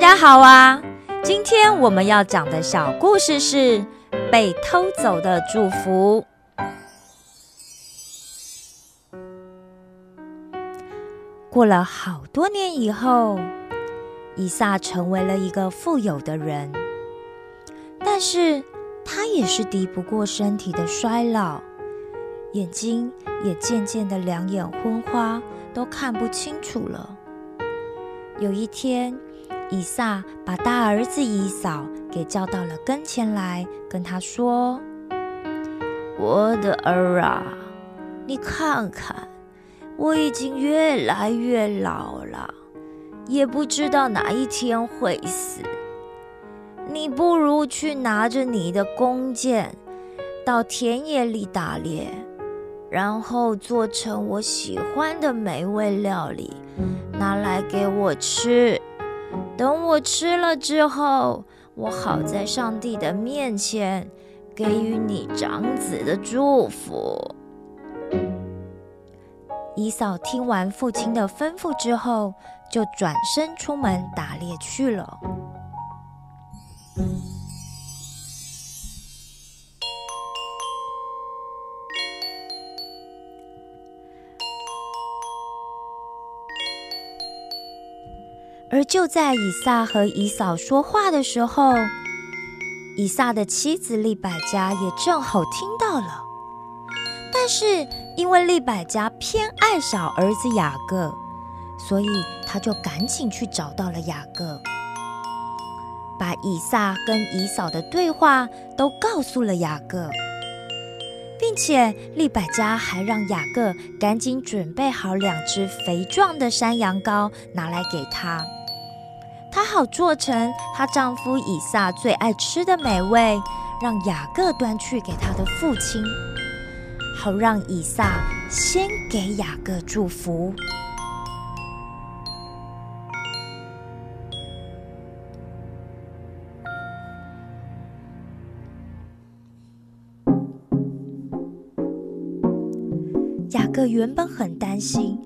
大家好啊！今天我们要讲的小故事是《被偷走的祝福》。过了好多年以后，以撒成为了一个富有的人，但是他也是敌不过身体的衰老，眼睛也渐渐的两眼昏花，都看不清楚了。有一天，以撒把大儿子以扫给叫到了跟前来，跟他说：“我的儿啊，你看看，我已经越来越老了，也不知道哪一天会死。你不如去拿着你的弓箭，到田野里打猎，然后做成我喜欢的美味料理，拿来给我吃。等我吃了之后，我好在上帝的面前给予你长子的祝福。姨嫂听完父亲的吩咐之后，就转身出门打猎去了。而就在以撒和以嫂说话的时候，以撒的妻子利百加也正好听到了。但是因为利百加偏爱小儿子雅各，所以他就赶紧去找到了雅各，把以撒跟以嫂的对话都告诉了雅各，并且利百加还让雅各赶紧准备好两只肥壮的山羊羔拿来给他。她好做成她丈夫以撒最爱吃的美味，让雅各端去给他的父亲，好让以撒先给雅各祝福。雅各原本很担心。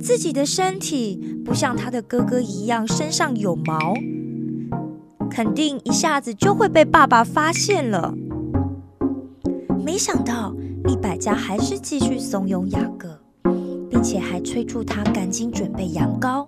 自己的身体不像他的哥哥一样身上有毛，肯定一下子就会被爸爸发现了。没想到利百加还是继续怂恿雅各，并且还催促他赶紧准备羊羔。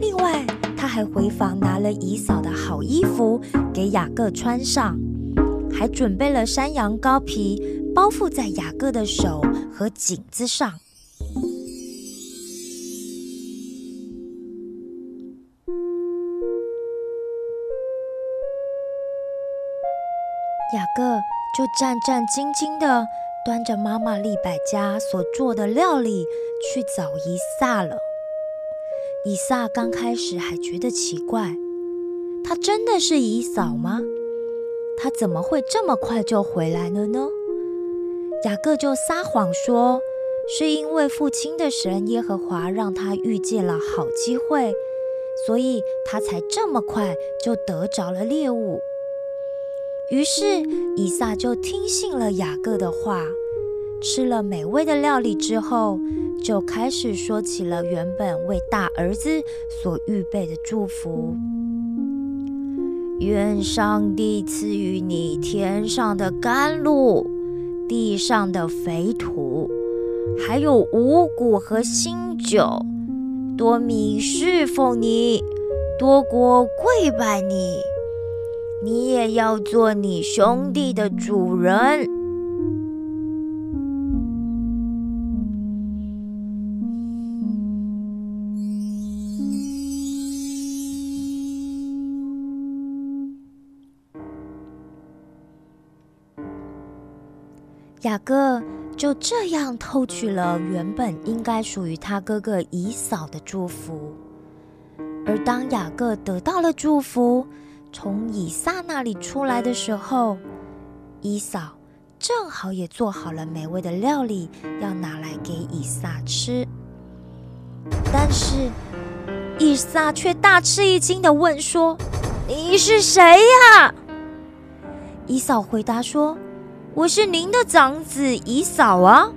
另外，他还回房拿了姨嫂的好衣服给雅各穿上，还准备了山羊羔皮包覆在雅各的手和颈子上。就战战兢兢地端着妈妈利百加所做的料理去找以撒了。以撒刚开始还觉得奇怪，他真的是以嫂吗？他怎么会这么快就回来了呢？雅各就撒谎说，是因为父亲的神耶和华让他遇见了好机会，所以他才这么快就得着了猎物。于是以撒就听信了雅各的话，吃了美味的料理之后，就开始说起了原本为大儿子所预备的祝福。愿上帝赐予你天上的甘露，地上的肥土，还有五谷和新酒，多米侍奉你，多国跪拜你。你也要做你兄弟的主人。雅各就这样偷取了原本应该属于他哥哥以扫的祝福。而当雅各得到了祝福，从以撒那里出来的时候，以嫂正好也做好了美味的料理，要拿来给以撒吃。但是以撒却大吃一惊的问说：“你是谁呀？”以嫂回答说：“我是您的长子以嫂啊。”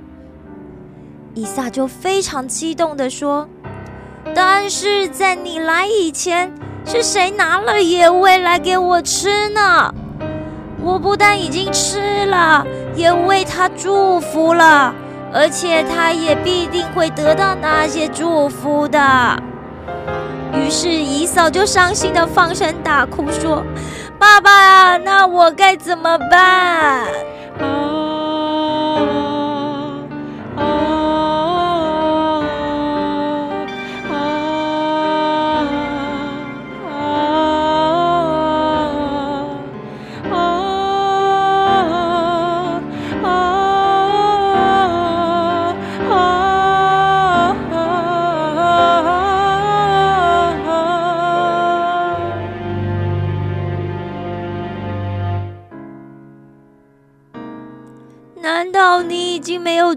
以撒就非常激动的说：“但是在你来以前，是谁拿了野味来给我吃呢？我不但已经吃了，也为他祝福了，而且他也必定会得到那些祝福的。”于是姨嫂就伤心的放声大哭说。爸爸，那我该怎么办？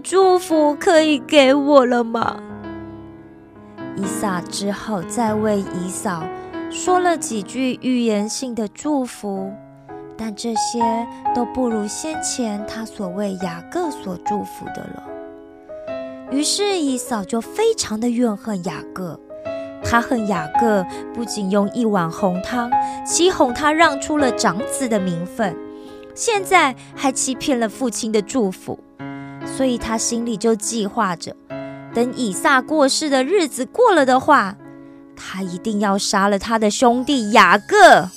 祝福可以给我了吗？伊撒只好再为以扫说了几句预言性的祝福，但这些都不如先前他所为雅各所祝福的了。于是以扫就非常的怨恨雅各，他恨雅各不仅用一碗红汤欺哄他让出了长子的名分。现在还欺骗了父亲的祝福，所以他心里就计划着，等以撒过世的日子过了的话，他一定要杀了他的兄弟雅各。